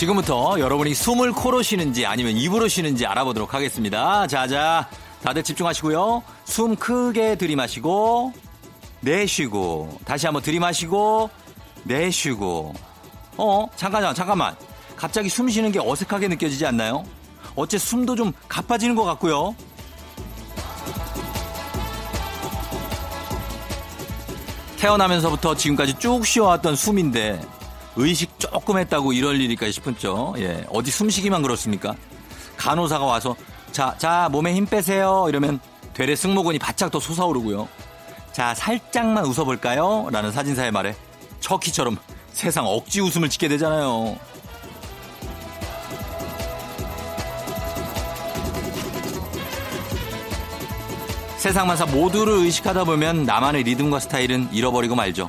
지금부터 여러분이 숨을 코로 쉬는지 아니면 입으로 쉬는지 알아보도록 하겠습니다. 자자, 다들 집중하시고요. 숨 크게 들이마시고, 내쉬고, 다시 한번 들이마시고, 내쉬고. 어, 잠깐, 잠깐만. 갑자기 숨 쉬는 게 어색하게 느껴지지 않나요? 어째 숨도 좀 가빠지는 것 같고요. 태어나면서부터 지금까지 쭉 쉬어왔던 숨인데 의식 조금 했다고 이럴 일일까 싶은죠. 예. 어디 숨쉬기만 그렇습니까? 간호사가 와서 자, 자, 몸에 힘 빼세요. 이러면 되레 승모근이 바짝 더 솟아오르고요. 자, 살짝만 웃어볼까요? 라는 사진사의 말에 척키처럼 세상 억지 웃음을 짓게 되잖아요. 세상 만사 모두를 의식하다 보면 나만의 리듬과 스타일은 잃어버리고 말죠.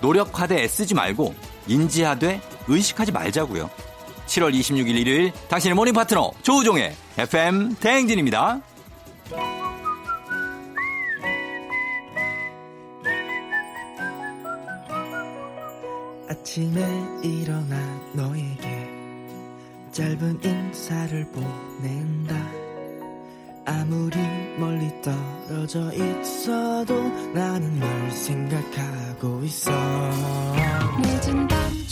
노력하되 애쓰지 말고 인지하되 의식하지 말자고요. 7월 26일 일요일 당신의 morning 파트너 조우종의 FM 대행진입니다. 짧은 인사를 보낸다. 아무리 멀리 떨어져 있어도 나는 널 생각하고 있어. 늦은 밤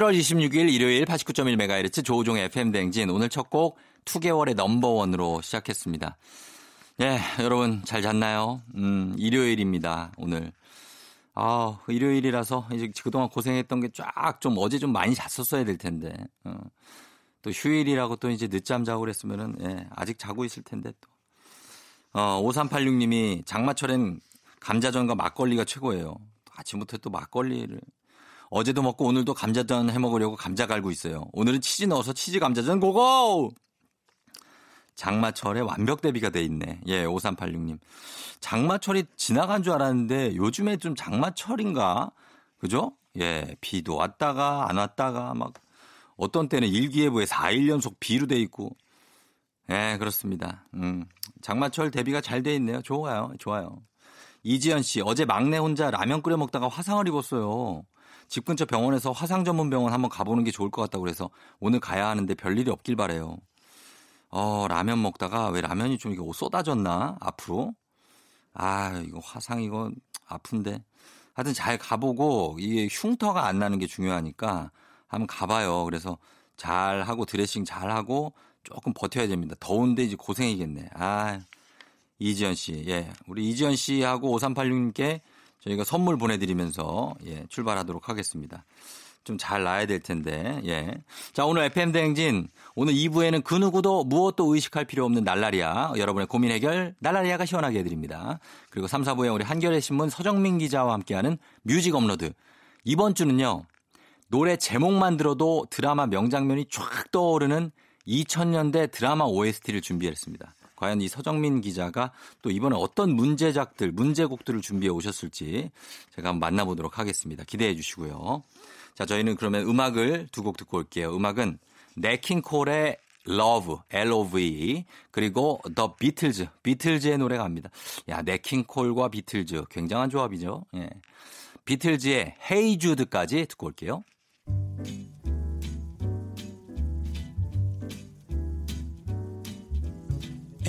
7월 26일 일요일 89.1MHz 조우종의 FM 대행진 오늘 첫 곡 2개월의 넘버원으로 시작했습니다. 예, 여러분 잘 잤나요? 음, 일요일입니다. 오늘. 아, 일요일이라서 이제 그동안 고생했던 게 쫙 좀 어제 좀 많이 잤었어야 될 텐데. 어. 또 휴일이라고 또 이제 늦잠 자고 그랬으면은 예, 아직 자고 있을 텐데 또. 어, 5386님이 장마철엔 감자전과 막걸리가 최고예요. 아침부터 또 막걸리를 어제도 먹고 오늘도 감자전 해 먹으려고 감자 갈고 있어요. 오늘은 치즈 넣어서 치즈 감자전 고고! 장마철에 완벽 대비가 돼 있네. 예, 5386님. 장마철이 지나간 줄 알았는데 요즘에 좀 장마철인가? 그죠? 예, 비도 왔다가 안 왔다가 막 어떤 때는 일기예보에 4일 연속 비로 돼 있고. 예, 그렇습니다. 음, 장마철 대비가 잘 돼 있네요. 좋아요. 좋아요. 이지연 씨, 어제 막내 혼자 라면 끓여 먹다가 화상을 입었어요. 집 근처 병원에서 화상 전문 병원 한번 가보는 게 좋을 것 같다고 그래서 오늘 가야 하는데 별 일이 없길 바래요. 어, 라면 먹다가 왜 라면이 좀 이게 쏟아졌나? 앞으로? 아, 이거 화상 이거 아픈데. 하여튼 잘 가보고 이게 흉터가 안 나는 게 중요하니까 한번 가봐요. 그래서 잘 하고 드레싱 잘 하고 조금 버텨야 됩니다. 더운데 이제 고생이겠네. 아, 이지연 씨. 예. 우리 이지연 씨하고 5386님께 저희가 선물 보내드리면서 예, 출발하도록 하겠습니다. 좀 잘 나야 될 텐데, 예. 자, 오늘 FM대행진, 오늘 2부에는 그 누구도 무엇도 의식할 필요 없는 날라리아, 여러분의 고민 해결, 날라리아가 시원하게 해드립니다. 그리고 3, 4부에 우리 한겨레 신문 서정민 기자와 함께하는 music 업로드. 이번 주는요, 노래 제목만 들어도 드라마 명장면이 쫙 떠오르는 2000년대 드라마 OST를 준비했습니다. 과연 이 서정민 기자가 또 이번에 어떤 문제작들, 문제곡들을 준비해 오셨을지 제가 한번 만나보도록 하겠습니다. 기대해 주시고요. 자, 저희는 그러면 음악을 두 곡 듣고 올게요. 음악은 네킹콜의 Love, L-O-V-E, 그리고 The Beatles, 비틀즈의 노래가 갑니다. 야, 네킹콜과 비틀즈, 굉장한 조합이죠. 예. 비틀즈의 Hey Jude까지 듣고 올게요.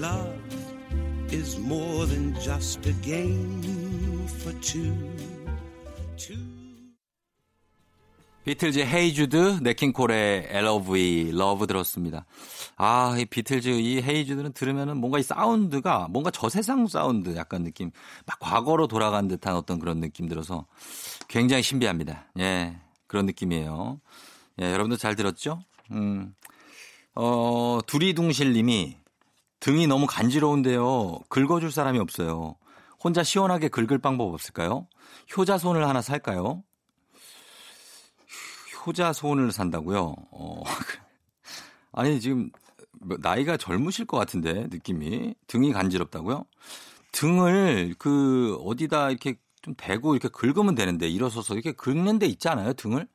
Love is more than just a game for two. 비틀즈 헤이주드, 네킹콜의 LOV, 러브 들었습니다. 아, 이 비틀즈, 이 Hey Jude는 들으면은 뭔가 이 사운드가 뭔가 저세상 사운드 약간 느낌, 막 과거로 돌아간 듯한 어떤 그런 느낌 들어서 굉장히 신비합니다. 예, 그런 느낌이에요. 예, 여러분들 잘 들었죠? 음, 어, 두리둥실 님이 등이 너무 간지러운데요. 긁어줄 사람이 없어요. 혼자 시원하게 긁을 방법 없을까요? 효자손을 하나 살까요? 효자손을 산다고요? 어, 아니 지금 뭐 나이가 젊으실 것 같은데 느낌이 등이 간지럽다고요? 등을 그 어디다 이렇게 좀 대고 이렇게 긁으면 되는데 일어서서 이렇게 긁는 데 있잖아요 등을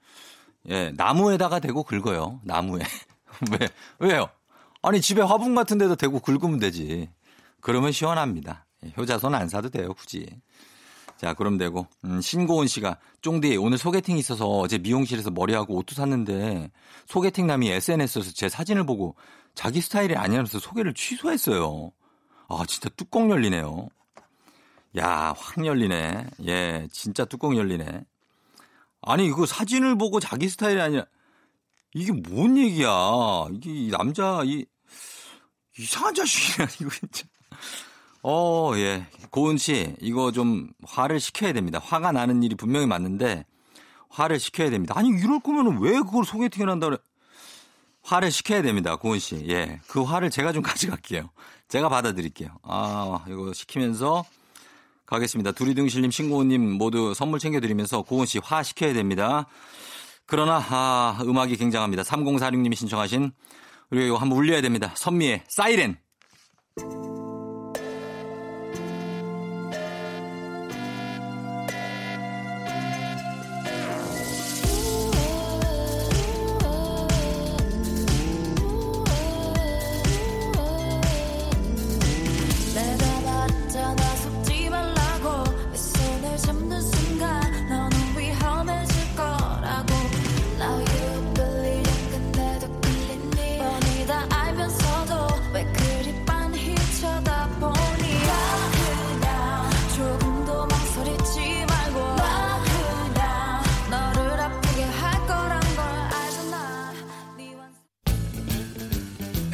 예 나무에다가 대고 긁어요 나무에 왜 왜요? 아니 집에 화분 같은 데도 대고 긁으면 되지 그러면 시원합니다 예, 효자손 안 사도 돼요 굳이 자, 그럼 되고. 음, 신고은 씨가 쫑디 오늘 소개팅 있어서 어제 미용실에서 머리하고 옷도 샀는데 소개팅 남이 SNS에서 제 사진을 보고 자기 스타일이 아니라면서 소개를 취소했어요. 아, 진짜 뚜껑 열리네요. 야, 확 열리네. 예, 진짜 뚜껑 열리네. 아니, 이거 사진을 보고 자기 스타일이 아니라 이게 뭔 얘기야. 이게 이 남자 이 이상한 자식이야, 이거 진짜. 어, 예. 고은 씨, 이거 좀 화를 시켜야 됩니다. 화가 나는 일이 분명히 맞는데 화를 시켜야 됩니다. 아니, 이럴 거면 왜 그걸 소개팅을 한다 그래? 화를 시켜야 됩니다. 고은 씨. 예. 그 화를 제가 좀 가져갈게요. 제가 받아드릴게요. 아, 이거 시키면서 가겠습니다. 두리둥실님, 신고은님 모두 선물 챙겨드리면서 고은 씨 화 시켜야 됩니다. 그러나, 아, 음악이 굉장합니다. 3046님이 신청하신 그리고 이거 한번 울려야 됩니다. 선미의 사이렌.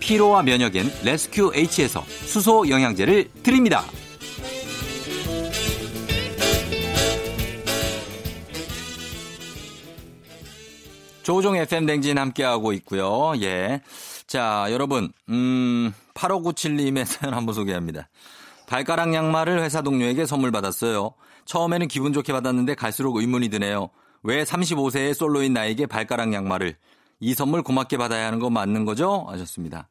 피로와 면역엔 레스큐 H에서 수소 영양제를 드립니다. 조우종의 FM 대행진 함께하고 있고요. 예. 자, 여러분, 음, 8597님의 사연 한번 소개합니다. 발가락 양말을 회사 동료에게 선물 받았어요. 처음에는 기분 좋게 받았는데 갈수록 의문이 드네요. 왜 35세의 솔로인 나에게 발가락 양말을 이 선물 고맙게 받아야 하는 거 맞는 거죠? 하셨습니다.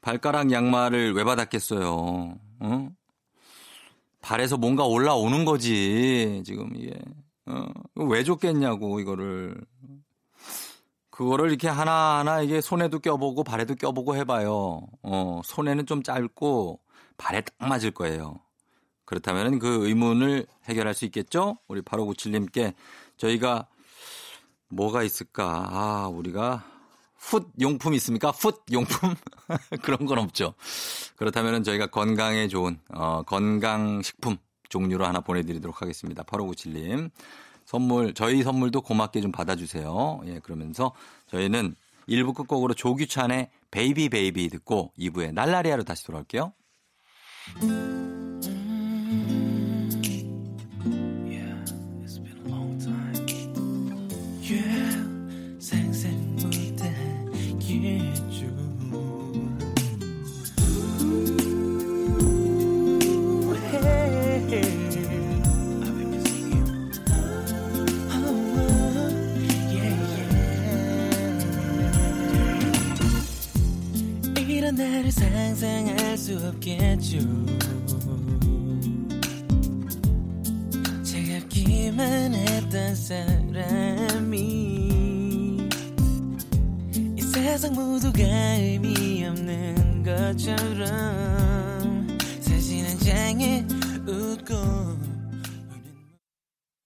발가락 양말을 왜 받았겠어요? 어? 발에서 뭔가 올라오는 거지, 지금 이게. 어, 왜 줬겠냐고, 이거를. 그거를 이렇게 하나하나 이게 손에도 껴보고 발에도 껴보고 해봐요. 어, 손에는 좀 짧고 발에 딱 맞을 거예요. 그렇다면 그 의문을 해결할 수 있겠죠? 우리 8597님께 저희가 뭐가 있을까? 아, 우리가 훗 용품 있습니까? 훗 용품? 그런 건 없죠. 그렇다면 저희가 건강에 좋은, 어, 건강식품 종류로 하나 보내드리도록 하겠습니다. 8597님. 선물, 저희 선물도 고맙게 좀 받아주세요. 예, 그러면서 저희는 1부 끝곡으로 조규찬의 Baby Baby 듣고 2부에 날라리아로 다시 돌아올게요. 날을 상상할 수 없겠죠. 차갑기만 했던 사람이 이 세상 모두가 의미 없는 것처럼 사진 한 장에 웃고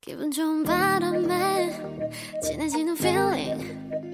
기분 좋은 바람에 진해지는 feeling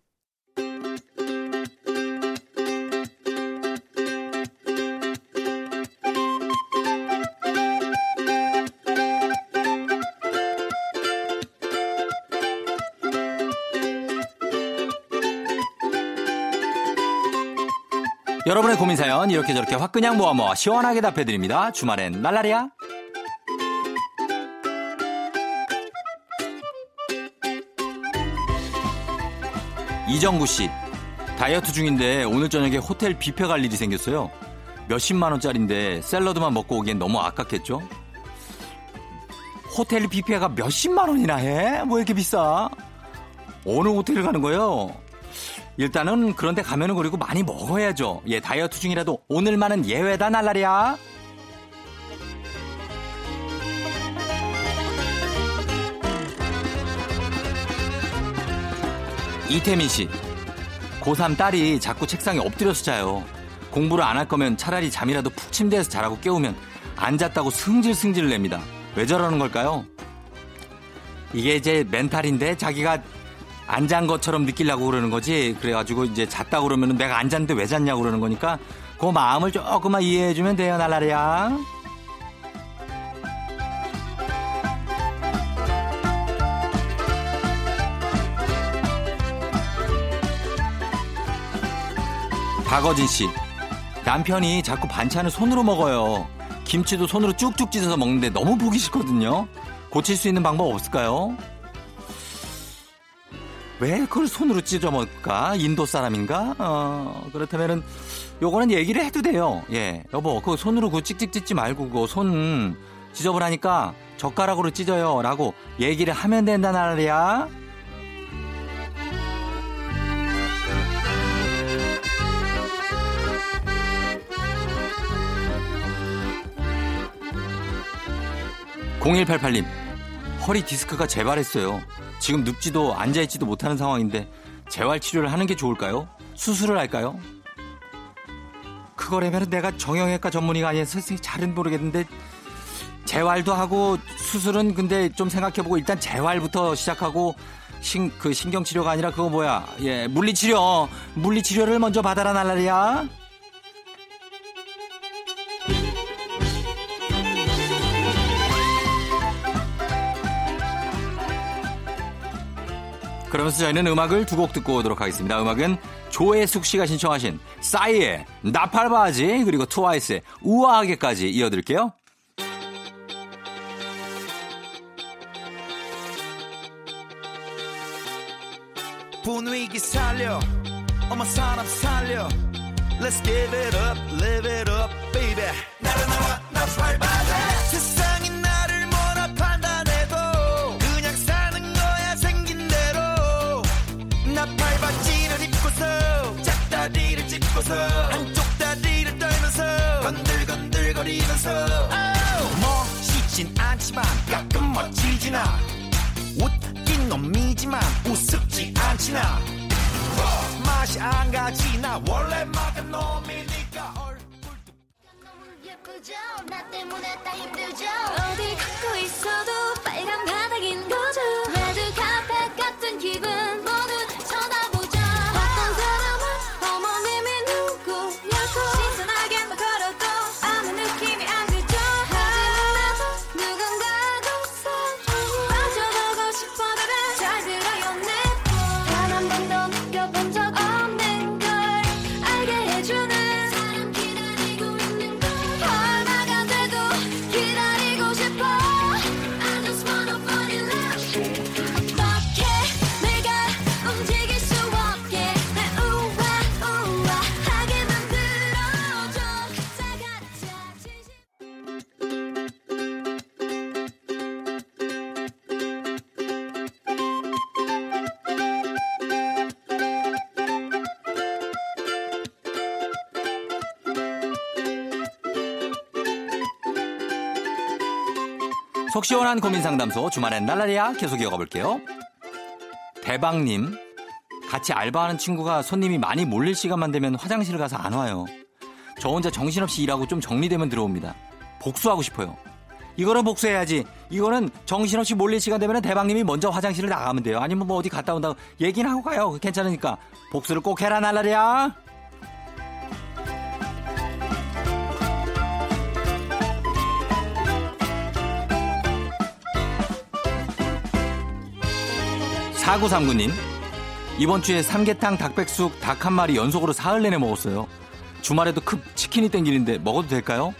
여러분의 고민 사연 이렇게 저렇게 화끈냥 모아 모아 시원하게 답해드립니다. 주말엔 날라리야. 이정구 씨 다이어트 중인데 오늘 저녁에 호텔 뷔페 갈 일이 생겼어요. 몇십만 원짜리인데 샐러드만 먹고 오기엔 너무 아깝겠죠? 호텔 뷔페가 몇십만 원이나 해? 뭐 이렇게 비싸? 어느 호텔을 가는 거예요? 일단은 그런데 가면은 그리고 많이 먹어야죠. 예, 다이어트 중이라도 오늘만은 예외다 날라리야. 이태민 씨. 고3 딸이 자꾸 책상에 엎드려서 자요. 공부를 안 할 거면 차라리 잠이라도 푹 침대에서 자라고 깨우면 안 잤다고 승질승질을 냅니다. 왜 저러는 걸까요? 이게 이제 멘탈인데 자기가 안 잔 것처럼 느끼려고 그러는 거지. 그래가지고 이제 잤다 그러면 내가 안 잤는데 왜 잤냐고 그러는 거니까 그 마음을 조금만 이해해주면 돼요, 날라리야. 박어진 씨. 남편이 자꾸 반찬을 손으로 먹어요. 김치도 손으로 쭉쭉 찢어서 먹는데 너무 보기 싫거든요. 고칠 수 있는 방법 없을까요? 왜 그걸 손으로 찢어 먹을까? 인도 사람인가? 어, 그렇다면은 요거는 얘기를 해도 돼요. 예. 여보, 그거 손으로 그 찍찍 찢지 말고 그거 손 지저분하니까 젓가락으로 찢어요. 라고 얘기를 하면 된다는 말이야. (0188님) 허리 디스크가 재발했어요. 지금 눕지도 앉아있지도 못하는 상황인데 재활 치료를 하는 게 좋을까요? 수술을 할까요? 그거라면 내가 정형외과 전문의가 아니어서 잘은 모르겠는데 재활도 하고 수술은 근데 좀 생각해보고 일단 재활부터 시작하고 신, 그 신경치료가 아니라 그거 뭐야 예 물리치료 물리치료를 먼저 받아라 날라리야 그러면서 저희는 음악을 두 곡 듣고 오도록 하겠습니다. 음악은 조혜숙 씨가 신청하신 싸이의 나팔바지 그리고 트와이스의 우아하게까지 이어드릴게요. 분위기 살려 어머 사람 살려 Let's give it up live it up baby 나른나와 속 시원한 고민 상담소 주말엔 날라리야 계속 이어가 볼게요. 대박님, 같이 알바하는 친구가 손님이 많이 몰릴 시간만 되면 화장실 가서 안 와요. 저 혼자 정신없이 일하고 좀 정리되면 들어옵니다. 복수하고 싶어요. 이거는 복수해야지. 이거는 정신없이 몰릴 시간 되면 대박님이 먼저 화장실을 나가면 돼요. 아니면 뭐 어디 갔다 온다고 얘기는 하고 가요. 괜찮으니까. 복수를 꼭 해라, 날라리야. 사구삼구님 이번 주에 삼계탕 닭백숙 닭 한 마리 연속으로 사흘 내내 먹었어요. 주말에도 급 치킨이 땡기는데 먹어도 될까요?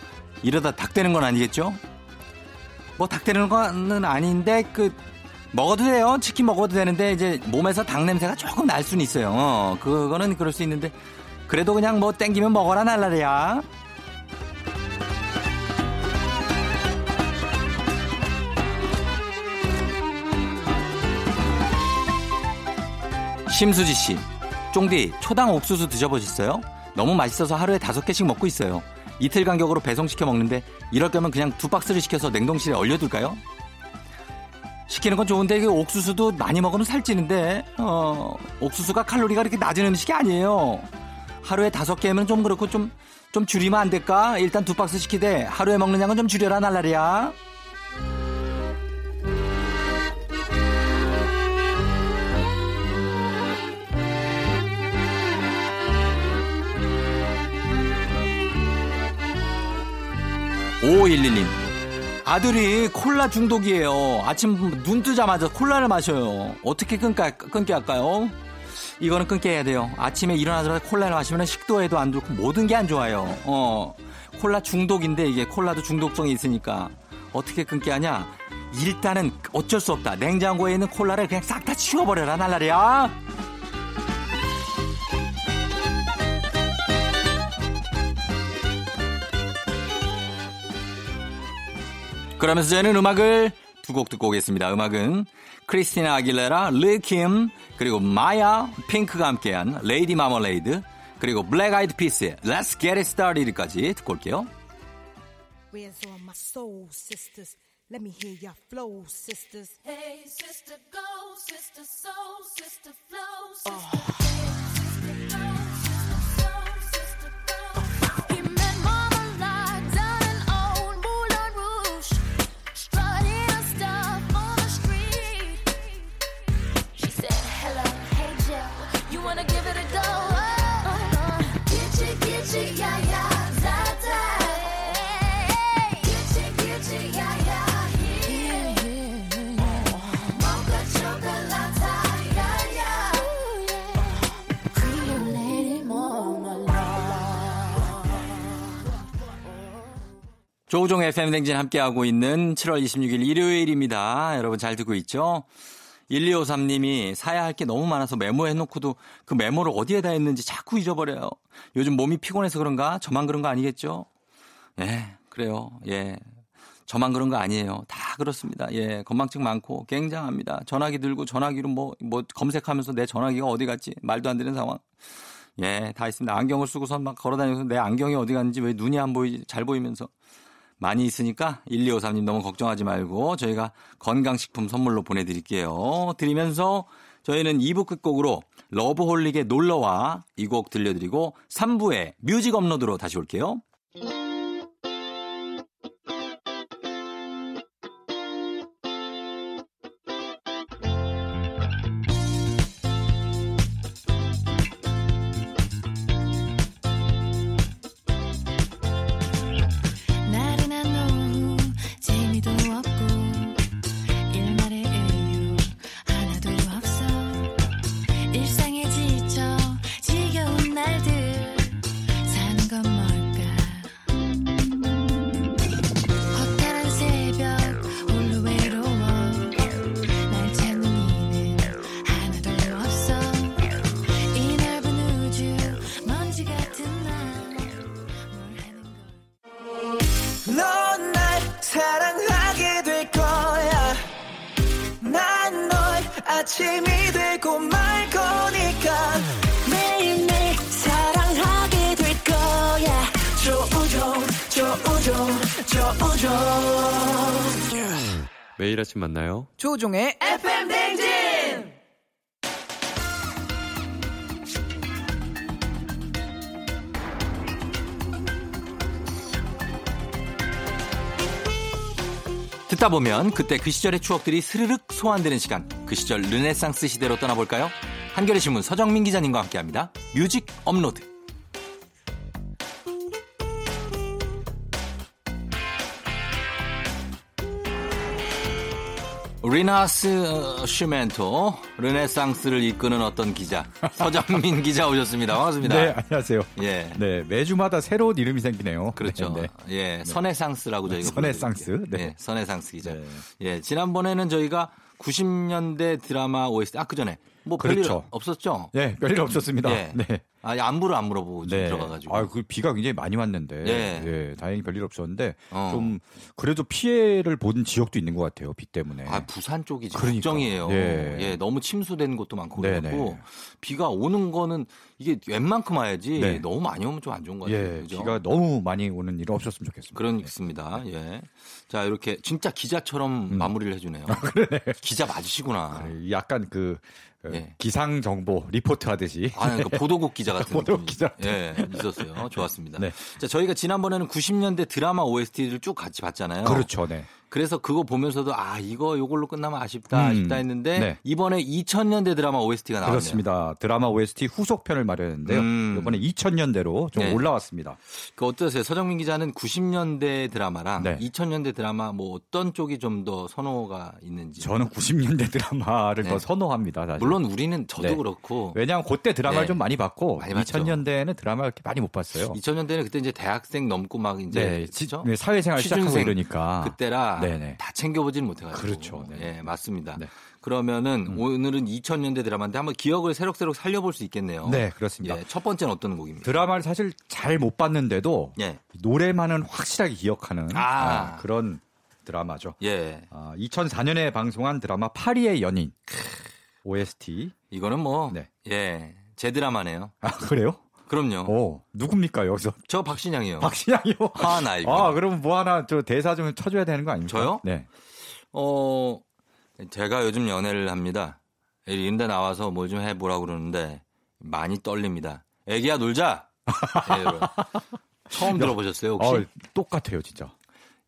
이러다 닭 되는 건 아니겠죠? 뭐 닭 되는 거는 아닌데 그 먹어도 돼요. 치킨 먹어도 되는데 이제 몸에서 닭 냄새가 조금 날 수는 있어요. 어, 그거는 그럴 수 있는데 그래도 그냥 뭐 땡기면 먹어라 날라리야. 심수지 씨, 쫑디 초당 옥수수 드셔보셨어요? 너무 맛있어서 하루에 다섯 개씩 먹고 있어요. 이틀 간격으로 배송시켜 먹는데 이럴 거면 그냥 두 박스를 시켜서 냉동실에 얼려둘까요? 시키는 건 좋은데 이게 옥수수도 많이 먹으면 살찌는데 어, 옥수수가 칼로리가 그렇게 낮은 음식이 아니에요. 하루에 다섯 개면 좀 그렇고 좀, 좀 줄이면 안 될까? 일단 두 박스 시키되 하루에 먹는 양은 좀 줄여라 날라리야. 오일일님 아들이 콜라 중독이에요. 아침 눈 뜨자마자 콜라를 마셔요. 어떻게 끊까, 끊게 할까요? 이거는 끊게 해야 돼요. 아침에 일어나자마자 콜라를 마시면 식도에도 안 좋고 모든 게 안 좋아요. 어, 콜라 중독인데 이게 콜라도 중독성이 있으니까 어떻게 끊게 하냐? 일단은 어쩔 수 없다. 냉장고에 있는 콜라를 그냥 싹 다 치워버려라, 날라리야. 그러면서 저희는 음악을 두 곡 듣고 오겠습니다. 음악은 크리스티나 아길레라, 릴 킴, 그리고 마야, 핑크가 함께한 Lady Marmalade, 그리고 블랙 아이드 피스의 Let's Get It Started까지 듣고 올게요. Where's all my soul sisters? Let me hear your flow, sisters. Hey, sister, go, sister, soul, sister, flow, sister. He 조우종 FM 댕진 함께하고 있는 7월 26일 일요일입니다. 여러분 잘 듣고 있죠? 1253님이 사야 할 게 너무 많아서 메모해놓고도 그 메모를 어디에다 했는지 자꾸 잊어버려요. 요즘 몸이 피곤해서 그런가? 저만 그런 거 아니겠죠? 예, 그래요. 예. 저만 그런 거 아니에요. 다 그렇습니다. 예, 건망증 많고 굉장합니다. 전화기 들고 전화기로 뭐, 뭐 검색하면서 내 전화기가 어디 갔지? 말도 안 되는 상황. 예, 다 있습니다. 안경을 쓰고서 막 걸어 다니면서 내 안경이 어디 갔는지 왜 눈이 안 보이지? 잘 보이면서. 많이 있으니까 1253님 너무 걱정하지 말고 저희가 건강식품 선물로 보내드릴게요. 드리면서 저희는 2부 끝곡으로 러브홀릭의 놀러와 이 곡 들려드리고 3부에 뮤직 업로드로 다시 올게요. 아침이 되고 말 거니까 매일매일 사랑하게 될 거야. 조우종, 조우종, 조우종. 매일 아침 만나요. 조종의 FM 댕진! 듣다 보면 그때 그 시절의 추억들이 스르륵 소환되는 시간. 그 시절 르네상스 시대로 떠나볼까요? 한겨레 신문 서정민 기자님과 함께합니다. music 업로드. 리나스 어, 슈멘토 르네상스를 이끄는 어떤 기자 서정민 기자 오셨습니다. 반갑습니다. 네, 안녕하세요. 예. 네, 매주마다 새로운 이름이 생기네요. 그렇죠. 네, 네. 예, 서네상스라고 저희가 서네상스, 불러드릴게요. 네. 예, 서네상스 기자. 네. 예, 지난번에는 저희가 90년대 드라마 OST 아 그 전에 뭐 별일 그렇죠. 없었죠? 네, 별일 없었습니다. 예. 네. 아, 안부를 안 물어보고 좀 네. 들어가가지고. 아, 그 비가 굉장히 많이 왔는데, 예. 예, 다행히 별일 없었는데, 어. 좀 그래도 피해를 본 지역도 있는 것 같아요, 비 때문에. 아, 부산 쪽이 그러니까. 걱정이에요. 예. 예. 너무 침수된 곳도 많고 네네. 그렇고 비가 오는 거는 이게 웬만큼 와야지 네. 너무 많이 오면 좀 안 좋은 것 같아요. 예, 그죠? 비가 너무 많이 오는 일은 없었으면 좋겠습니다. 그렇습니다. 예. 자, 이렇게 진짜 기자처럼 마무리를 해주네요. 기자 맞으시구나. 네, 약간 그 어, 예. 기상 정보 리포트 하듯이. 아, 그 보도국 기자 같은 보도국 기자. 예, 있었어요. 좋았습니다. 네. 자, 저희가 지난번에는 90년대 드라마 OST를 쭉 같이 봤잖아요. 그렇죠, 네. 그래서 그거 보면서도 아, 이거 요걸로 끝나면 아쉽다, 음, 아쉽다 했는데 네. 이번에 2000년대 드라마 OST가 나왔네요. 그렇습니다. 드라마 OST 후속편을 마련했는데요. 음. 이번에 2000년대로 좀 네. 올라왔습니다. 그 어떠세요? 서정민 기자는 90년대 드라마랑 네. 2000년대 드라마 뭐 어떤 쪽이 좀 더 선호가 있는지. 저는 90년대 드라마를 네. 더 선호합니다. 사실. 물론 우리는 저도 네. 그렇고 왜냐하면 그때 드라마를 네. 좀 많이 봤고 많이 봤죠. 2000년대에는 드라마를 이렇게 많이 못 봤어요. 2000년대는 그때 이제 대학생 넘고 막 이제 네? 네, 사회생활 시작하고 이러니까 그때라 네네. 다 챙겨보지는 못해가지고. 그렇죠. 네. 예, 맞습니다. 네. 그러면은 오늘은 2000년대 드라마인데 한번 기억을 새록새록 살려볼 수 있겠네요. 네, 그렇습니다. 예, 첫 번째는 어떤 곡입니까? 드라마를 사실 잘 못 봤는데도 예. 노래만은 확실하게 기억하는 아. 아, 그런 드라마죠. 예. 아, 2004년에 방송한 드라마 파리의 연인 OST. 이거는 뭐, 네. 예. 제 드라마네요. 아 그래요? 그럼요. 오 누굽니까 여기서? 저 박신양이요. 박신양이요. 아, 나 이거. 아 그럼 뭐 하나 저 대사 좀 쳐줘야 되는 거 아닙니까? 저요? 네. 어, 제가 요즘 연애를 합니다. 이런데 나와서 뭘 좀 해보라고 그러는데 많이 떨립니다. 애기야 놀자. 예, 여러분. 처음 들어보셨어요 혹시? 어, 똑같아요 진짜.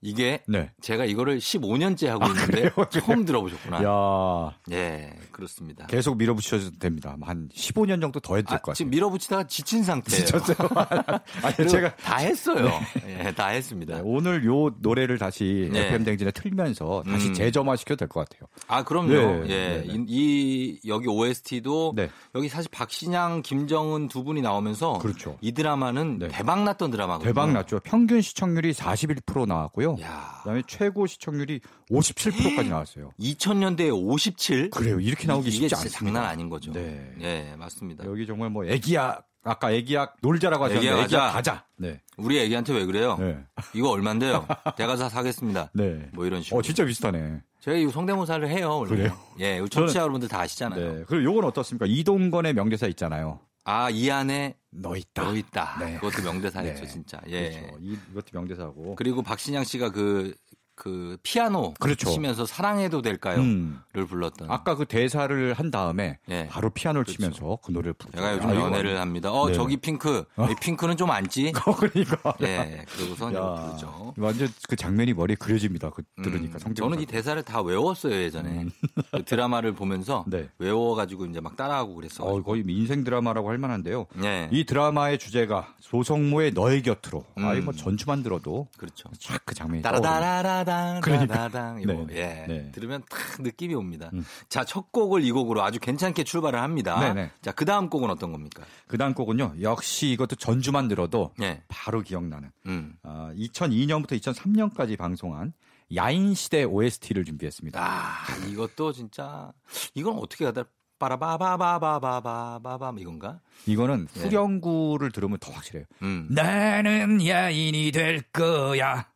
이게 네. 제가 이거를 15년째 하고 있는데 그래요? 처음 들어보셨구나. 야 예, 그렇습니다. 계속 밀어붙여도 됩니다. 한 15년 정도 더 해도 아, 될것 같아요. 지금 밀어붙이다가 지친 상태예요. 지쳤어요. 아니 제가 다 했어요. 예, 다 했습니다. 네, 오늘 요 노래를 다시 네. FM 댕진에 틀면서 다시 음. 재점화 시켜도 될 것 같아요. 아, 그럼요. 네, 예. 네, 네. 이, 이- 여기 OST도 네. 여기 사실 박신양, 김정은 두 분이 나오면서 그렇죠. 이 드라마는 네. 대박 났던 드라마거든요. 대박 났죠. 평균 시청률이 41% 나왔고요. 나왔고요. 야. 그다음에 최고 시청률이 57%까지 나왔어요. 2000년대에 57? 그래요. 이렇게 나오기 쉽지 진짜 않습니다. 장난 아닌 거죠. 네. 예, 맞습니다. 여기 정말 뭐 애기야 아까 애기약 놀자라고 하셨는데 애기약 애기약 가자. 가자. 네. 우리 애기한테 왜 그래요? 네. 이거 얼만데요? 내가 사 사겠습니다. 네. 뭐 이런 식으로. 어 진짜 비슷하네. 제가 이 성대모사를 해요. 원래. 그래요? 예, 우리 청취자 여러분들 다 아시잖아요. 네. 그리고 요건 어떻습니까? 이동건의 명대사 있잖아요. 아, 이 안에 너 있다. 너 있다. 네. 그것도 명대사였죠, 네. 진짜. 예. 그렇죠. 이, 이것도 명대사고. 그리고 박신양 씨가 그, 그 피아노 그렇죠. 치면서 사랑해도 될까요?를 음. 불렀던. 아까 그 대사를 한 다음에 예. 바로 피아노를 그렇죠. 치면서 그 노래를 부르죠. 제가 요즘 아, 연애를 합니다. 어, 네. 저기 핑크. 이 핑크는 좀 앉지? 어, 그러니까. 예, 그러고서 부르죠. 완전 그 장면이 머리에 그려집니다. 그 음, 들으니까 성대모사. 저는 이 대사를 다 외웠어요 예전에 그 드라마를 보면서 음. 네. 외워가지고 이제 막 따라하고 그랬어. 어, 거의 인생 드라마라고 할 만한데요. 네, 이 드라마의 주제가 조성모의 너의 곁으로. 음. 아이 뭐 전주만 들어도 그렇죠. 쫙그 장면이 떠오르는. 따라다라 라당 그러니까. 따라당 이거 네. 예 네. 들으면 딱 느낌이 옵니다. 음. 자 첫 곡을 이 곡으로 아주 괜찮게 출발을 합니다. 네네. 자 그 다음 곡은 어떤 겁니까? 그 다음 곡은요. 역시 이것도 전주만 들어도 예, 바로 기억나는. 음. 아, 2002년부터 2003년까지 방송한 야인 시대 OST를 준비했습니다. 아 이것도 진짜 이건 어떻게 하다 빠라바바바바바바바밤 이건가? 이거는 예. 후렴구를 들으면 더 확실해요. 음 나는 야인이 될 거야.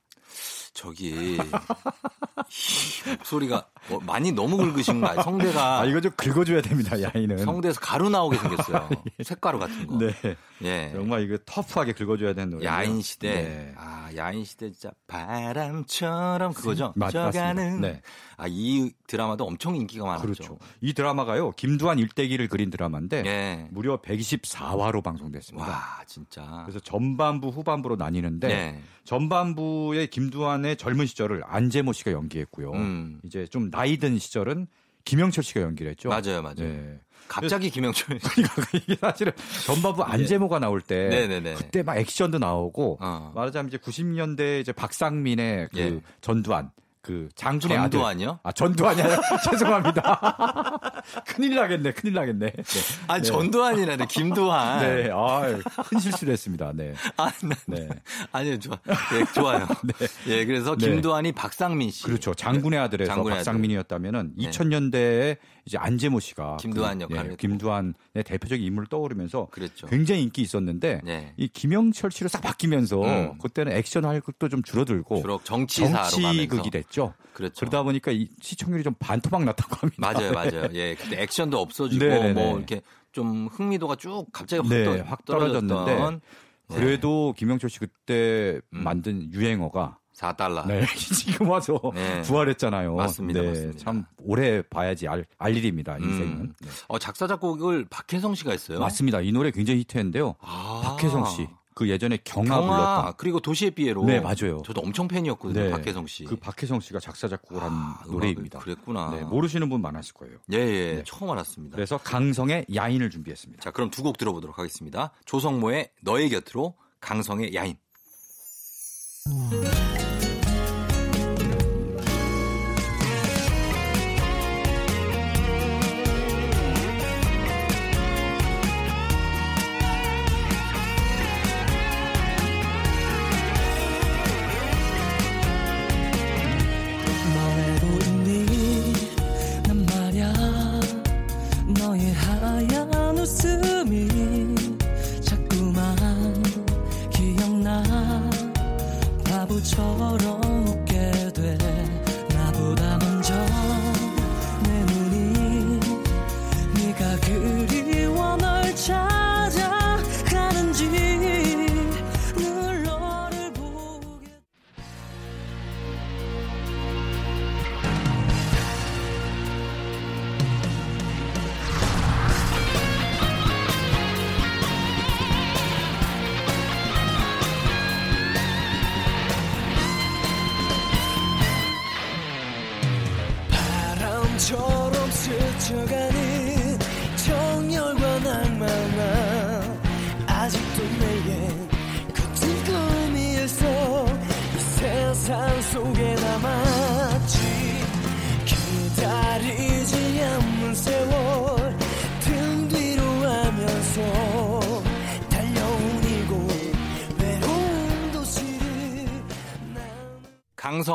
저기 이 목소리가 뭐 많이 너무 긁으신 거 아니에요? 성대가 아, 이거 좀 긁어줘야 됩니다, 야인은. 성대에서 가루 나오게 생겼어요. 색가루 같은 거. 네. 예. 정말 이거 터프하게 긁어줘야 되는 노래. 야인 시대. 네. 아, 야인 시대 진짜 바람처럼 그거죠. 맞- 져가는. 맞습니다. 네. 아, 이 드라마도 엄청 인기가 많았죠. 그렇죠. 이 드라마가요, 김두한 일대기를 그린 드라마인데, 예. 무려 124화로 방송됐습니다. 와, 진짜. 그래서 전반부, 후반부로 나뉘는데, 네. 전반부의 김두한의 젊은 시절을 안재모 씨가 연기했고요. 음. 이제 좀 나이 든 시절은 김영철 씨가 연기를 했죠. 맞아요, 맞아요. 네. 갑자기 김영철. 그러니까 이게 사실은 전반부 안재모가 나올 때 네네네. 그때 막 액션도 나오고 어. 말하자면 이제 90년대 이제 박상민의 그 예. 전두환 그 장군의 아들. 전두환이요? 아 전두환이 아니라 죄송합니다. 큰일 나겠네. 큰일 나겠네. 네. 아, 네. 전두환이라네, 김두환. 네. 아, 큰 실수를 했습니다. 네. 아, 나, 네. 아니요, 좋아. 예, 좋아요. 예, 그래서 네. 김두환이 박상민 씨. 그렇죠. 장군의 아들에서 장군의. 박상민이었다면은 네. 2000년대에 이제 안재모 씨가 김두한 그, 역할을 네, 했고. 김두한의 대표적인 인물을 떠오르면서 그랬죠. 굉장히 인기 있었는데 네. 이 김영철 씨로 싹 바뀌면서 음. 그때는 액션 할 것도 좀 줄어들고 주로 정치사로 정치극이 가면 서. 됐죠. 그렇죠. 그러다 보니까 이 시청률이 좀 반토막 났다고 합니다. 맞아요, 맞아요. 예, 그때 액션도 없어지고 네네네. 뭐 이렇게 좀 흥미도가 쭉 갑자기 확, 네, 떨- 확 떨어졌는데 그래도 김영철 씨 그때 음. 만든 유행어가 4달러. 네, 지금 와서 네. 부활했잖아요. 맞습니다, 네, 맞습니다. 참 오래 봐야지 알, 알 일입니다. 인생은. 음. 네. 어, 작사 작곡을 박혜성 씨가 했어요. 맞습니다. 이 노래 굉장히 히트했는데요. 아. 박혜성 씨. 그 예전에 경아, 경아 불렀던 그리고 도시의 삐에로. 네, 맞아요. 저도 엄청 팬이었거든요. 네, 박혜성 씨. 그 박혜성 씨가 작사 작곡을 한 아, 노래입니다. 음악을 그랬구나. 네, 모르시는 분 많았을 거예요. 예, 예. 네. 처음 알았습니다. 그래서 강성의 야인을 준비했습니다. 자, 그럼 두 곡 들어보도록 하겠습니다. 조성모의 너의 곁으로 강성의 야인.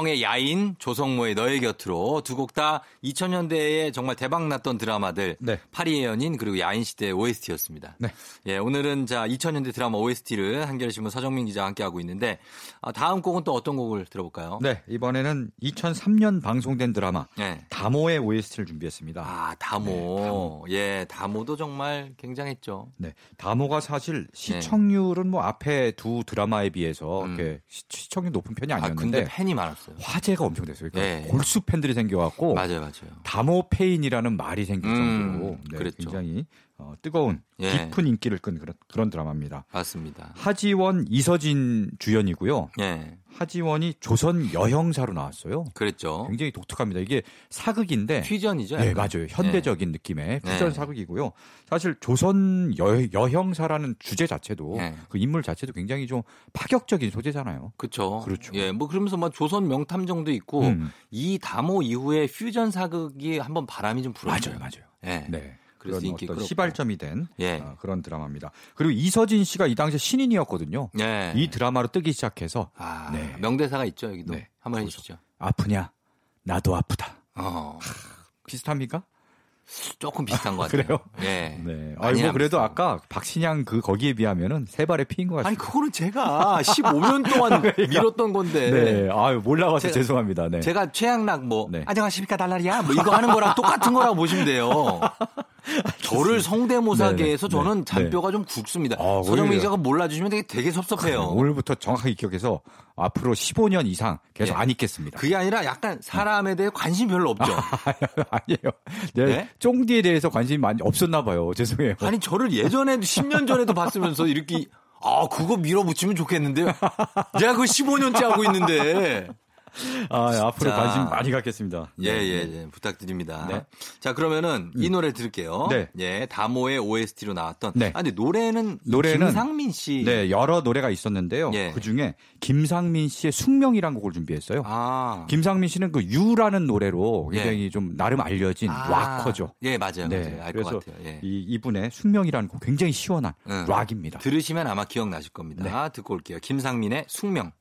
양성의 야인, 조성모의 너의 곁으로 두 곡 다 2000년대에 정말 대박 났던 드라마들 네. 파리의 연인 그리고 야인 시대의 OST였습니다. 네. 예, 오늘은 자 2000년대 드라마 OST를 한겨레 신문 서정민 기자와 함께 하고 있는데 아, 다음 곡은 또 어떤 곡을 들어볼까요? 네, 이번에는 2003년 방송된 드라마 네. 다모의 OST를 준비했습니다. 아, 다모. 네, 다모. 예, 다모도 정말 굉장했죠. 네, 다모가 사실 시청률은 뭐 앞에 두 드라마에 비해서 음. 이렇게 시, 시청률 높은 편이 아, 아니었는데 근데 팬이 많았어요. 화제가 엄청 됐어요. 그러니까 네. 골수 팬들이 생겨갖고 맞아요, 맞아요. 다모 폐인이라는 말이 생길 음, 정도로 네, 그랬죠. 굉장히 어, 뜨거운 예. 깊은 인기를 끈 그런, 그런 드라마입니다. 맞습니다. 하지원, 이서진 주연이고요. 예, 하지원이 조선 여형사로 나왔어요. 그랬죠. 굉장히 독특합니다. 이게 사극인데 퓨전이죠. 네, 약간. 맞아요. 현대적인 느낌의 퓨전 네. 사극이고요. 사실 조선 여, 여형사라는 주제 자체도 네. 그 인물 자체도 굉장히 좀 파격적인 소재잖아요. 그렇죠. 그렇죠. 예, 뭐 그러면서 뭐 조선 명탐정도 있고 음. 이 다모 이후에 퓨전 사극이 한번 바람이 좀 불었어요. 맞아요, 맞아요. 예. 네. 그래서 그런 어떤 끌었고. 시발점이 된 예. 어, 그런 드라마입니다. 그리고 이서진 씨가 이 당시에 신인이었거든요. 예. 이 드라마로 뜨기 시작해서 아, 네. 명대사가 있죠, 여기도. 네. 한번 해 주시죠. 아프냐? 나도 아프다. 어. 비슷합니까? 조금 비슷한 것 같아요. 그래요? 예. 네. 많이 아니 뭐 그래도. 아까 박신양 그 거기에 비하면은 세 발의 피인 것 아니 같습니다. 그거는 제가 15년 동안 밀었던 건데. 네. 아유 몰라가서 제가- 죄송합니다. 네. 제가 최양락 뭐 네. 안녕하십니까 달라리야 뭐 이거 하는 거랑 똑같은 거라고 보시면 돼요. 저를 성대모사계에서 네, 네. 저는 네. 잔뼈가 좀 굵습니다. 아, 서정민. 기자가 몰라주시면 되게, 되게 섭섭해요. 오늘부터 정확하게 기억해서 앞으로 15년 이상 계속 예. 안 잊겠습니다. 그게 아니라 약간 사람에 대해 관심 별로 없죠. 아니에요. 네. 네? 쫑디에 대해서 관심이 많이 없었나 봐요. 죄송해요. 아니 저를 예전에도 10년 전에도 봤으면서 이렇게 아 그거 밀어붙이면 좋겠는데요. 내가 그거 15년째 하고 있는데. 아, 앞으로 자. 관심 많이 갖겠습니다. 예, 네. 예, 예. 부탁드립니다. 네. 자, 그러면은 이 노래 들을게요. 네. 예, 다모의 OST로 나왔던. 네. 아, 근데 노래는, 노래는- 김상민 씨. 네, 여러 노래가 있었는데요. 예. 그 중에 김상민 씨의 숙명이라는 곡을 준비했어요. 아. 김상민 씨는 그 유라는 노래로 굉장히 좀 나름 알려진 아. 락커죠. 예, 맞아요. 네, 맞아요. 알 그래서 것 같아요. 예. 이 이분의 숙명이라는 곡 굉장히 시원한 응. 락입니다. 들으시면 아마 기억나실 겁니다. 네. 듣고 올게요. 김상민의 숙명.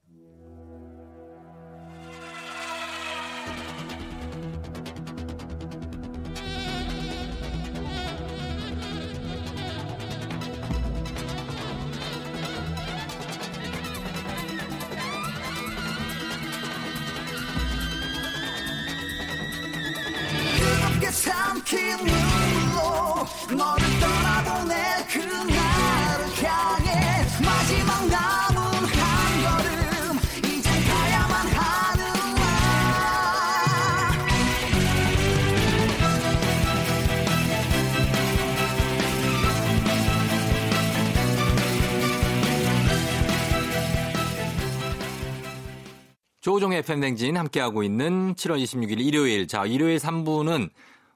FM댕진 함께하고 있는 7월 26일 일요일. 자, 일요일 3부는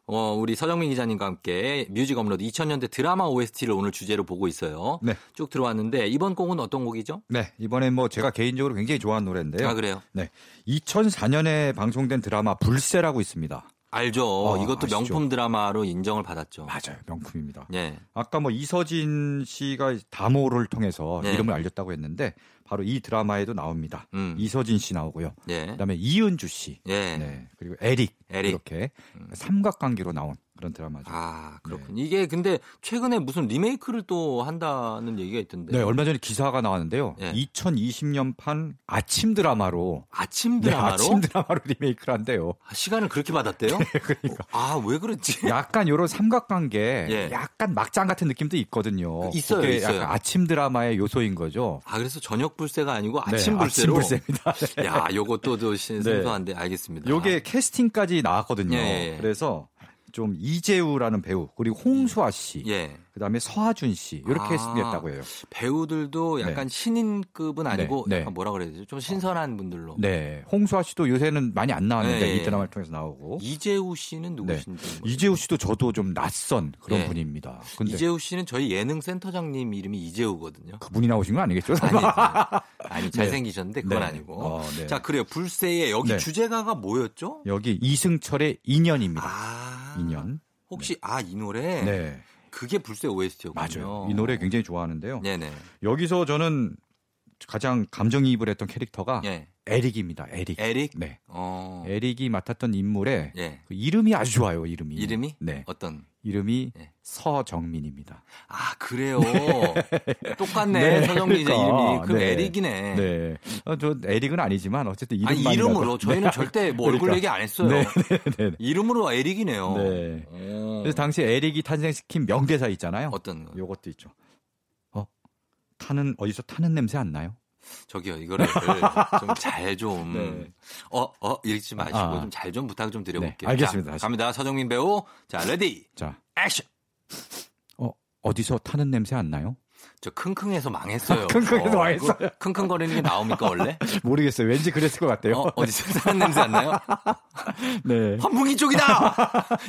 어, 우리 서정민 기자님과 함께 뮤직 업로드 2000년대 드라마 OST를 오늘 주제로 보고 있어요. 네. 쭉 들어왔는데 이번 곡은 어떤 곡이죠? 네, 이번엔 뭐 제가 개인적으로 굉장히 좋아하는 노래인데요. 아, 그래요? 네. 2004년에 방송된 드라마 불새라고 있습니다. 알죠. 어, 이것도 아시죠? 명품 드라마로 인정을 받았죠. 맞아요. 명품입니다. 예. 아까 뭐 이서진 씨가 다모를 통해서 네. 이름을 알렸다고 했는데 바로 이 드라마에도 나옵니다. 음. 이서진 씨 나오고요. 예. 그다음에 이은주 씨. 예. 네. 그리고 에릭. 에릭. 음. 이렇게 삼각관계로 나온 그런 드라마죠. 아, 그렇군요. 이게 근데 최근에 무슨 리메이크를 또 한다는 얘기가 있던데. 네, 얼마 전에 기사가 나왔는데요. 예. 2020년판 아침 드라마로 아침 네, 드라마로 아침 드라마로 리메이크를 한대요. 아, 시간을 그렇게 받았대요? 그러니까 아, 왜 그랬지? 약간 요런 삼각관계 예. 약간 막장 같은 느낌도 있거든요. 그 있어요, 있어요. 약간 아침 드라마의 요소인 거죠. 아, 그래서 저녁 불새가 아니고 네, 아침 불새로. 아침 불새입니다. 네. 야, 요것도 또 신- 네. 생소한데 알겠습니다. 요게 캐스팅까지 나왔거든요. 예, 예. 그래서 좀 이재우라는 배우 그리고 홍수아 씨, 예. 그다음에 서하준 씨 이렇게 아. 캐스팅했다고 해요. 배우들도 약간 신인급은 아니고 네, 네. 약간 뭐라 그래야 되죠? 좀 신선한 분들로. 네, 홍수아 씨도 요새는 많이 안 나왔는데 네, 이 예. 드라마를 통해서 나오고 이재우 씨는 누구신지. 모르겠어요. 이재우 씨도 저도 좀 낯선 그런 예. 분입니다. 근데 이재우 씨는 저희 예능 센터장님 이름이 이재우거든요. 그분이 나오신 건 아니겠죠? 아니, 아니 잘생기셨는데 그건 네. 아니고. 어, 네. 자, 그래요. 불새의 여기 네. 주제가가 뭐였죠? 여기 이승철의 인연입니다. 아. 인연. 혹시 아, 이 노래 네, 그게 불새 OST였군요. 맞아요. 이 노래 굉장히 좋아하는데요. 네네. 여기서 저는 가장 감정이입을 했던 캐릭터가 예. 에릭입니다. 에릭. 에릭? 네. 어. 에릭이 맡았던 인물의 예. 그 이름이 아주 좋아요. 이름이. 이름이? 네. 어떤? 이름이 예. 서정민입니다. 아, 그래요. 똑같네. 네, 서정민 그러니까. 이름이. 그럼 네. 에릭이네. 네. 어, 저 에릭은 아니지만 어쨌든 아니, 이름만 이름으로. 저희는 절대 뭐 얼굴 얘기 안 했어요. 네, 네, 네. 이번엔 에릭이네요. 네. 오. 그래서 당시 에릭이 탄생시킨 명대사 있잖아요. 어떤 거? 요것도 있죠. 어? 타는 어디서 타는 냄새 안 나요? 저기요, 이거를 좀 잘 좀, 네. 어, 어, 읽지 마시고 아. 좀 잘 좀 부탁 좀 드려볼게요. 네, 알겠습니다. 자. 갑니다. 서정민 배우. 자, ready, 자, 액션! 어 어디서 타는 냄새 안 나요? 저 킁킁해서 망했어요. 킁킁해서 망했어요. 그거 킁킁거리는 게 나옵니까, 원래? 모르겠어요. 왠지 그랬을 것 같아요. 어, 어디서 타는 냄새 안 나요? 네. 환풍기 쪽이다!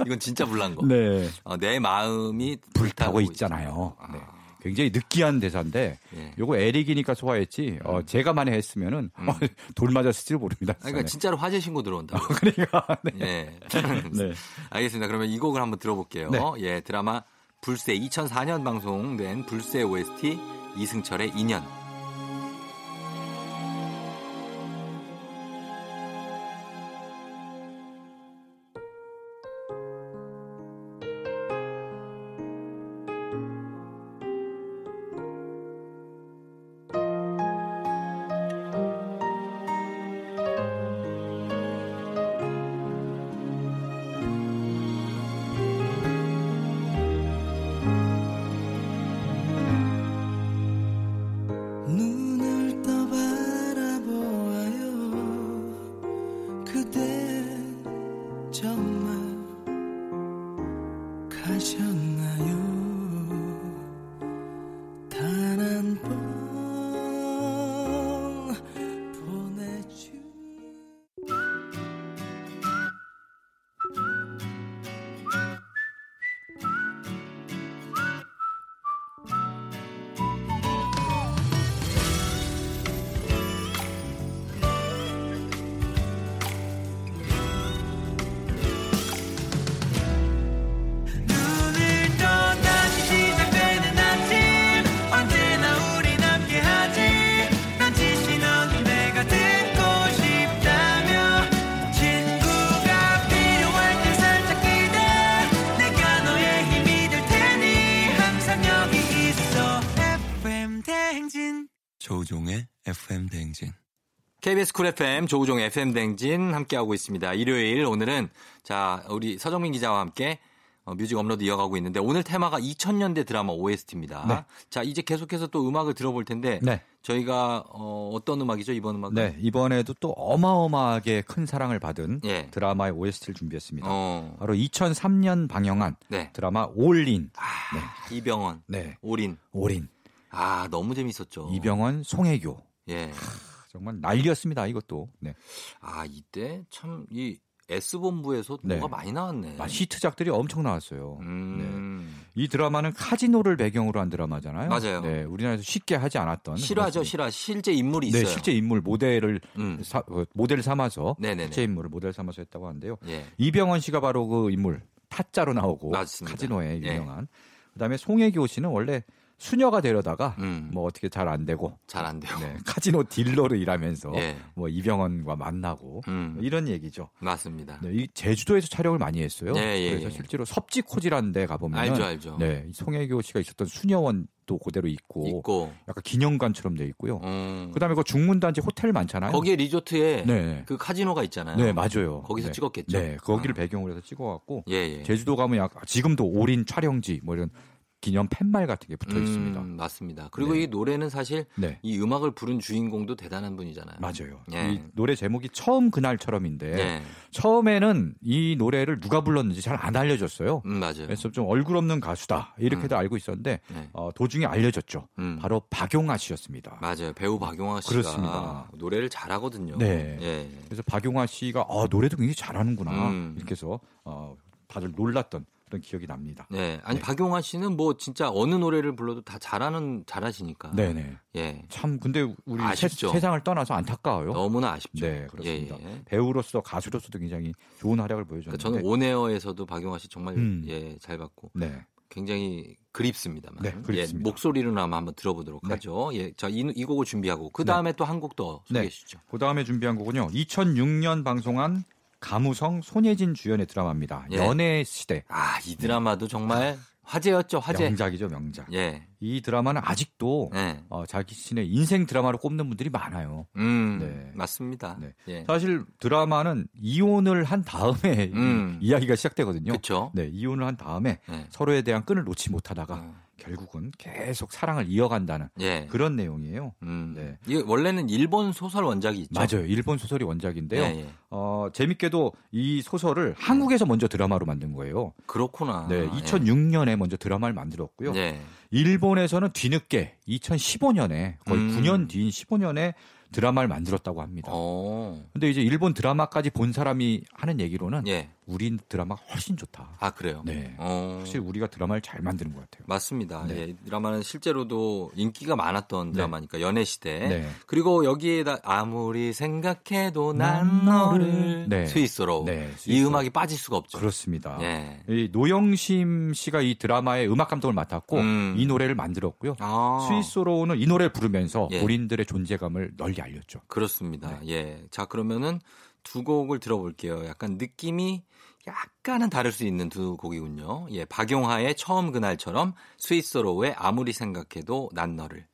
이건 진짜 불난 거. 네. 어, 내 마음이 불타고 있- 있잖아요. 아. 네. 굉장히 느끼한 대사인데 예. 요거 에릭이니까 소화했지. 어, 제가 만에 했으면은 어, 돌 맞았을지도 모릅니다. 아니, 그러니까 진짜로 화재 신고 들어온다. 그러니까 네. 예. 네. 알겠습니다. 그러면 이 곡을 한번 들어볼게요. 네. 예, 드라마 불새 2004년 방송된 불새 OST 이승철의 인연. 가셨나 KBS 쿨 FM 조우종 FM 댕진 함께하고 있습니다. 일요일 오늘은 자 우리 서정민 기자와 함께 어, 뮤직 업로드 이어가고 있는데 오늘 테마가 2000년대 드라마 OST입니다. 네. 자 이제 계속해서 또 음악을 들어볼 텐데 네. 저희가 어, 어떤 음악이죠 이번 음악은? 네, 이번에도 또 어마어마하게 큰 사랑을 받은 예. 드라마의 OST를 준비했습니다. 어, 바로 2003년 방영한 네. 드라마 올인. 아, 이병헌, 네. 올인. 올인. 아 너무 재밌었죠. 이병헌, 송혜교. 예. 정말 난리였습니다. 이것도. 네. 아 이때 참 이 S 본부에서 네. 뭐가 많이 나왔네. 아, 히트작들이 엄청 나왔어요. 음. 이 드라마는 카지노를 배경으로 한 드라마잖아요. 맞아요. 네, 우리나라에서 쉽게 하지 않았던 실화죠, 실화. 실제 인물이 네, 있어요. 실제 인물 모델을 음. 사- 어, 모델 삼아서 네네네. 실제 인물을 모델 삼아서 했다고 하는데요. 예. 이병헌 씨가 바로 그 인물 타짜로 나오고 맞습니다. 카지노에 예. 유명한. 그다음에 송혜교 씨는 원래 수녀가 되려다가 음. 뭐 어떻게 잘 안 되고 잘 안 돼요. 네, 카지노 딜러로 일하면서 예. 뭐 이병헌과 만나고 음. 뭐 이런 얘기죠. 맞습니다. 네, 이 제주도에서 촬영을 많이 했어요. 예, 예, 그래서 예. 실제로 섭지코지라는 데 가보면 알죠, 알죠. 네, 이 송혜교 씨가 있었던 수녀원 도 그대로 있고, 있고. 약간 기념관처럼 돼 있고요. 음. 그다음에 그 중문단지 호텔 많잖아요. 거기에 리조트에 네. 그 카지노가 있잖아요. 네, 맞아요. 거기서 네. 찍었겠죠. 네, 거기를 아. 배경으로 해서 찍어갖고 예, 예. 제주도 가면 약 지금도 올인 촬영지 뭐 이런 기념 팻말 같은 게 붙어 음, 있습니다. 맞습니다. 그리고 네. 이 노래는 사실 네, 이 음악을 부른 주인공도 대단한 분이잖아요. 맞아요. 예. 이 노래 제목이 처음 그날처럼인데 예. 처음에는 이 노래를 누가 불렀는지 잘 안 알려졌어요. 음, 맞아요. 그래서 좀 얼굴 없는 가수다 이렇게도 알고 있었는데 네. 어, 도중에 알려졌죠. 음. 바로 박용아 씨였습니다. 맞아요. 배우 박용화 씨가 그렇습니다. 노래를 잘하거든요. 네. 예. 그래서 박용아 씨가 어, 노래도 굉장히 잘하는구나 음. 이렇게 해서 어, 다들 놀랐던 그런 기억이 납니다. 네. 아니 네. 박용화 씨는 뭐 진짜 어느 노래를 불러도 다 잘하는 잘하시니까. 네네. 예. 참 근데 우리 세, 아쉽죠. 세 상을 떠나서 안타까워요. 너무나 아쉽죠. 네 그렇습니다. 예, 예. 배우로서 가수로서도 굉장히 좋은 활약을 그러니까 보여줬는데. 저는 온에어에서도 박용화 씨 정말 음. 예, 잘 봤고 네. 굉장히 그립습니다만. 네, 그립습니다. 예, 목소리로나마 한번 들어보도록 네. 하죠. 예, 자, 이, 이 곡을 준비하고 그 다음에 또한 곡 더 소개해 주시죠. 그 다음에 준비한 곡은요. 2006년 방송한 가무성 손예진 주연의 드라마입니다. 예. 연애 시대. 아, 이 드라마도 정말 화제였죠, 화제. 명작이죠, 명작. 예. 이 드라마는 아직도 예. 어, 자신의 인생 드라마로 꼽는 분들이 많아요. 음, 네. 맞습니다. 네. 예. 사실 드라마는 이혼을 한 다음에 음. 이, 이야기가 시작되거든요. 그렇죠. 네, 이혼을 한 다음에 네. 서로에 대한 끈을 놓지 못하다가 어. 결국은 계속 사랑을 이어간다는 예. 그런 내용이에요. 음. 네. 이게 원래는 일본 소설 원작이 있죠. 맞아요. 일본 소설이 원작인데요. 예, 예. 어, 재밌게도 이 소설을 한국에서 먼저 드라마로 만든 거예요. 그렇구나. 네, 2006년에 먼저 드라마를 만들었고요. 아, 예. 일본에서는 뒤늦게 2015년에 거의 음. 9년 뒤인 15년에 드라마를 만들었다고 합니다. 어. 근데 이제 일본 드라마까지 본 사람이 하는 얘기로는 예. 우린 드라마가 훨씬 좋다. 아, 그래요? 네. 어. 확실히 우리가 드라마를 잘 만드는 것 같아요. 맞습니다. 네. 예, 이 드라마는 실제로도 인기가 많았던 드라마니까 연애 시대. 네. 그리고 여기에다 아무리 생각해도 난난 너를. 네. 스위스로 네, 이 스위스로. 음악이 빠질 수가 없죠. 그렇습니다. 예. 이 노영심 씨가 이 드라마의 음악 감독을 맡았고 음. 이 노래를 만들었고요. 아. 스위스로는 이 노래를 부르면서 예. 본인들의 존재감을 널리 알렸죠. 그렇습니다. 네. 예. 자, 그러면은 두 곡을 들어볼게요. 약간 느낌이 약간은 다를 수 있는 두 곡이군요. 예. 박용하의 처음 그날처럼 스위스로의 아무리 생각해도 난 너를.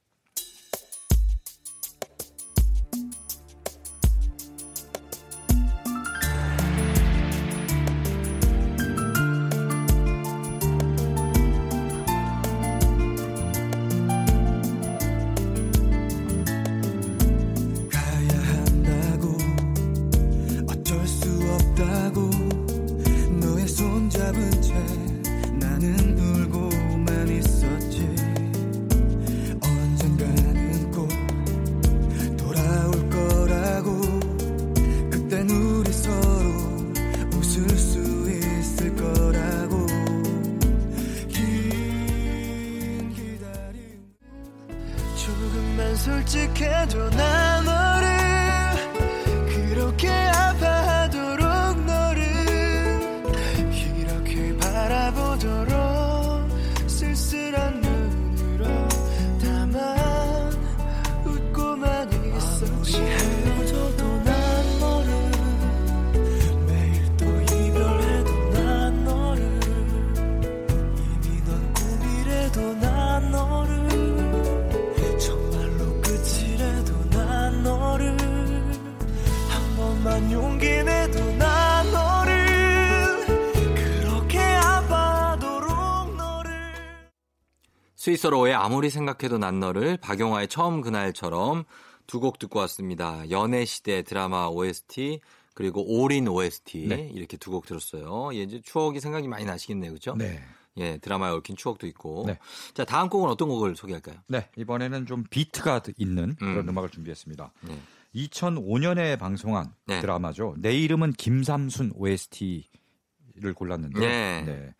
스위스로의 아무리 생각해도 난 너를 박용화의 처음 그날처럼 두 곡 듣고 왔습니다. 연애 시대 드라마 OST 그리고 올인 OST 네. 이렇게 두 곡 들었어요. 예, 이제 추억이 생각이 많이 나시겠네요, 그렇죠? 네. 예, 드라마에 얽힌 추억도 있고. 네. 자, 다음 곡은 어떤 곡을 소개할까요? 네, 이번에는 좀 비트가 있는 그런 음. 음. 악을 준비했습니다. 네. 2005년에 방송한 네. 드라마죠. 내 이름은 김삼순 OST를 골랐는데, 네.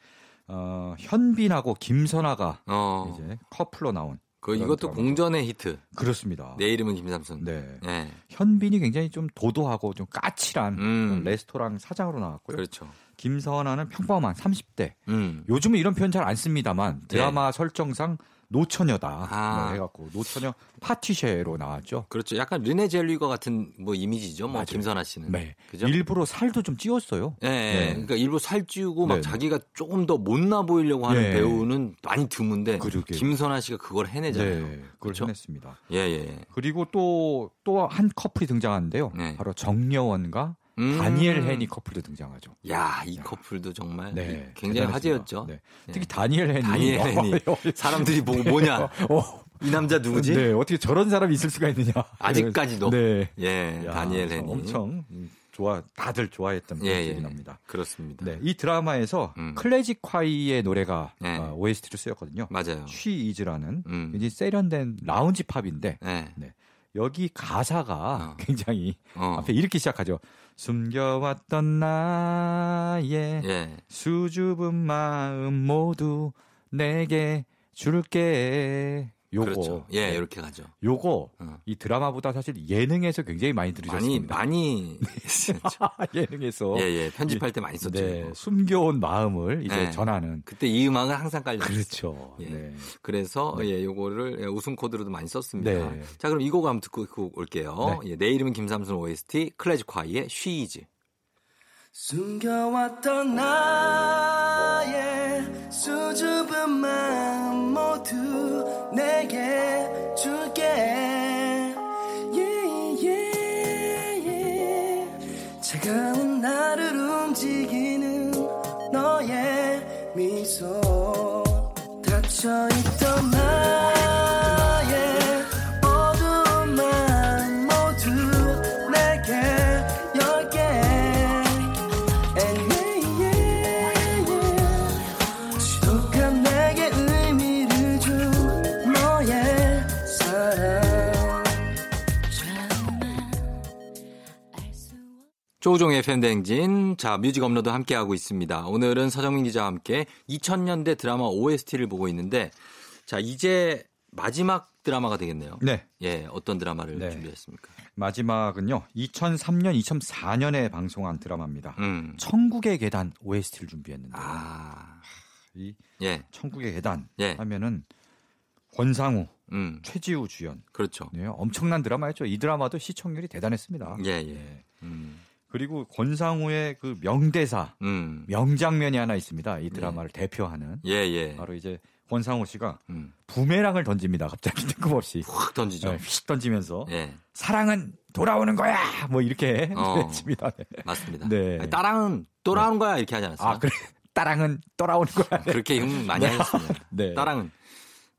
네. 어, 현빈하고 김선아가 어, 이제 커플로 나온 그 이것도 드라마죠. 공전의 히트. 그렇습니다. 내 이름은 김삼순. 네. 예. 현빈이 굉장히 좀 도도하고 좀 까칠한 음. 레스토랑 사장으로 나왔고요. 그렇죠. 김선아는 평범한 30대. 음. 요즘은 이런 표현 잘 안 씁니다만 드라마 설정상 노처녀다 아. 뭐 해갖고 노처녀 파티쉐로 나왔죠. 그렇죠. 약간 르네 젤위거 같은 뭐 이미지죠. 뭐 맞아요. 김선아 씨는. 네. 그죠? 일부러 살도 좀 찌웠어요. 예, 예. 네. 그러니까 일부 살찌우고 막 네, 네. 자기가 조금 더 못나 보이려고 하는 예. 배우는 많이 드문데 그러게요. 김선아 씨가 그걸 해내잖아요. 네, 그걸 그렇죠? 해냈습니다. 예, 예. 그리고 또 또 한 커플이 등장하는데요. 네. 바로 정려원과 음. 다니엘 헨이 커플도 등장하죠. 야, 이 커플도 정말 네, 굉장히. 화제였죠. 네. 네. 특히 다니엘 헨이 다니엘 헨이 사람들이 보고 뭐냐? 어, 이 남자 누구지? 네, 어떻게 저런 사람이 있을 수가 있느냐. 아직까지도. 네. 예, 야, 다니엘 헨이. 엄청 좋아 다들 좋아했던 그런 예, 기억이 예. 납니다. 그렇습니다. 네, 이 드라마에서 음. 클래식 콰이의 노래가 네. 어, OST로 쓰였거든요. 맞아요. 쉬 이즈라는 음. 굉장히 세련된 라운지 팝인데 네. 여기 가사가 어. 굉장히 어. 앞에 이렇게 시작하죠. 숨겨왔던 나의 예. 수줍은 마음 모두 내게 줄게. 요거 그렇죠. 예, 네. 이렇게 가죠. 요거 어. 이 드라마보다 사실 예능에서 굉장히 많이 많이 들으셨습니다. 많이 예능에서 예, 예. 편집할 때 많이 썼죠. 네. 숨겨온 마음을 이제 네. 전하는 그때 이 음악은 항상 깔려. 그렇죠. 예. 네. 그래서 예, 요거를 예, 웃음 코드로도 많이 썼습니다. 네. 자, 그럼 이 곡 한번 듣고, 듣고 올게요. 예, 내 이름은 김삼순 OST 클래식 콰이의 쉬이즈. 숨겨왔던 나의 수줍은 마음 모두 내게 줄게 yeah, yeah, yeah. 차가운 나를 움직이는 너의 미소 닫혀있던 나 조우종의 FM댕진. 자, 뮤직 업로드 함께하고 있습니다. 오늘은 서정민 기자와 함께 2000년대 드라마 OST를 보고 있는데, 자, 이제 마지막 드라마가 되겠네요. 네. 예, 어떤 드라마를 네. 준비했습니까? 마지막은요. 2003년, 2004년에 방송한 드라마입니다. 음. 천국의 계단 OST를 준비했는데 아, 이 예, 천국의 계단 예. 하면은 권상우, 음, 최지우 주연. 그렇죠. 네, 엄청난 드라마였죠. 이 드라마도 시청률이 대단했습니다. 예, 예. 네. 음, 그리고 권상우의 그 명대사, 음, 명장면이 하나 있습니다. 이 드라마를 대표하는 예, 예. 바로 이제 권상우 씨가 음, 부메랑을 던집니다. 갑자기 뜬금없이 확 던지죠. 네, 휙 던지면서 예, 사랑은 돌아오는 거야. 뭐 이렇게 어. 외칩니다. 네. 맞습니다. 네. 아니, 따랑은 또라는 거야 이렇게 하지 않았어요? 아 그래 따랑은 돌아오는 거야. 그렇게 흉 많이 하셨습니다. 네. 따랑은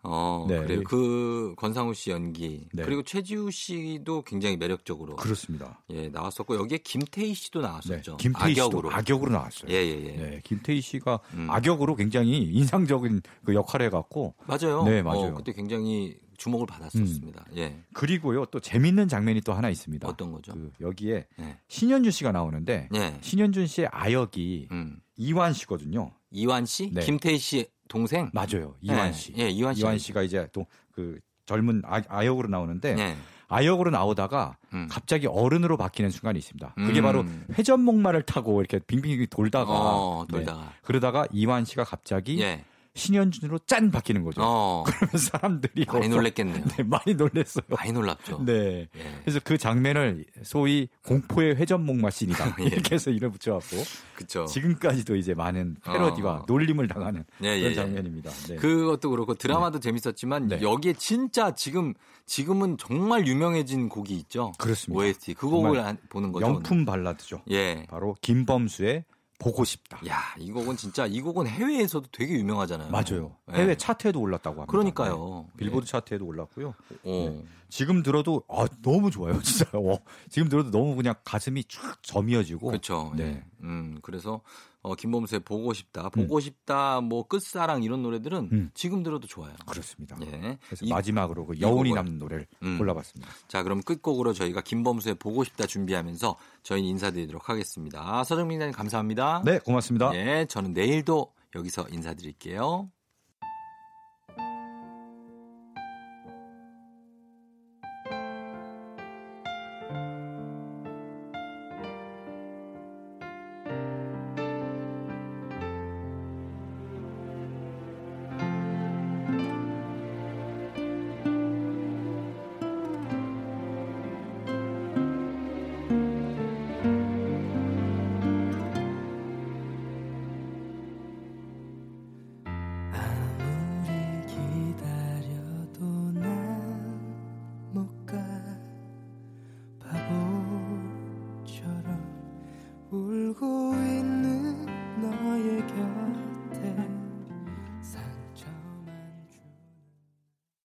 어 네. 그래요. 그 권상우 씨 연기 네. 그리고 최지우 씨도 굉장히 매력적으로 그렇습니다. 예 나왔었고 여기에 김태희 씨도 네. 나왔었죠. 김태희 씨도 악역으로. 악역으로 나왔어요. 예 예 예. 네, 김태희 씨가 음. 악역으로 굉장히 인상적인 그 역할을 해 갖고 맞아요. 네, 맞아요. 어, 그때 굉장히 주목을 받았었습니다. 예. 그리고요 또 재밌는 장면이 또 하나 있습니다. 어떤 거죠? 그 여기에 예. 신현준 씨가 나오는데 예. 신현준 씨의 아역이 음. 이완 씨거든요. 이완 씨, 네. 김태희 씨 동생. 맞아요. 이완 예, 씨. 예, 이완 씨. 이완 씨가 이제 또 그 젊은 아, 아역으로 나오는데 예. 아역으로 나오다가 음. 갑자기 어른으로 바뀌는 순간이 있습니다. 그게 음. 바로 회전목마를 타고 이렇게 빙빙 돌다가 어, 네. 돌다가. 그러다가 이완 씨가 갑자기 예. 신현준으로 짠 바뀌는 거죠. 어. 그러면 사람들이 많이 놀랬겠네요. 네, 많이 놀랬어요. 많이 놀랍죠. 네. 예. 그래서 그 장면을 소위 공포의 회전목마 씬이다 예. 이렇게 해서 이름 붙여갖고 그렇죠. 지금까지도 이제 많은 패러디와 어. 놀림을 당하는 예, 그런 예, 장면입니다. 네. 그것도 그렇고 드라마도 재밌었지만 네. 여기에 진짜 지금 지금은 정말 유명해진 곡이 있죠. 그렇습니다. OST 그 곡을 보는 거죠. 명품 발라드죠. 예. 바로 김범수의 보고 싶다. 야, 이 곡은 진짜 이 곡은 해외에서도 되게 유명하잖아요. 맞아요. 예. 해외 차트에도 올랐다고 합니다. 그러니까요. 네. 빌보드 차트에도 올랐고요. 어. 지금 들어도 아, 너무 좋아요, 진짜. 어, 지금 들어도 너무 그냥 가슴이 쫙 저미어지고. 그렇죠. 네. 예. 음, 그래서 어, 김범수의 보고 싶다, 보고 싶다, 뭐 끝사랑 이런 노래들은 음. 지금 들어도 좋아요. 그렇습니다. 예. 그래서 이- 마지막으로 그이 여운이 곡을- 남는 노래를 음. 골라봤습니다. 자, 그럼 끝곡으로 저희가 김범수의 보고 싶다 준비하면서 저희는 인사드리도록 하겠습니다. 서정민 기자님 감사합니다. 네, 고맙습니다. 예, 저는 내일도 여기서 인사드릴게요.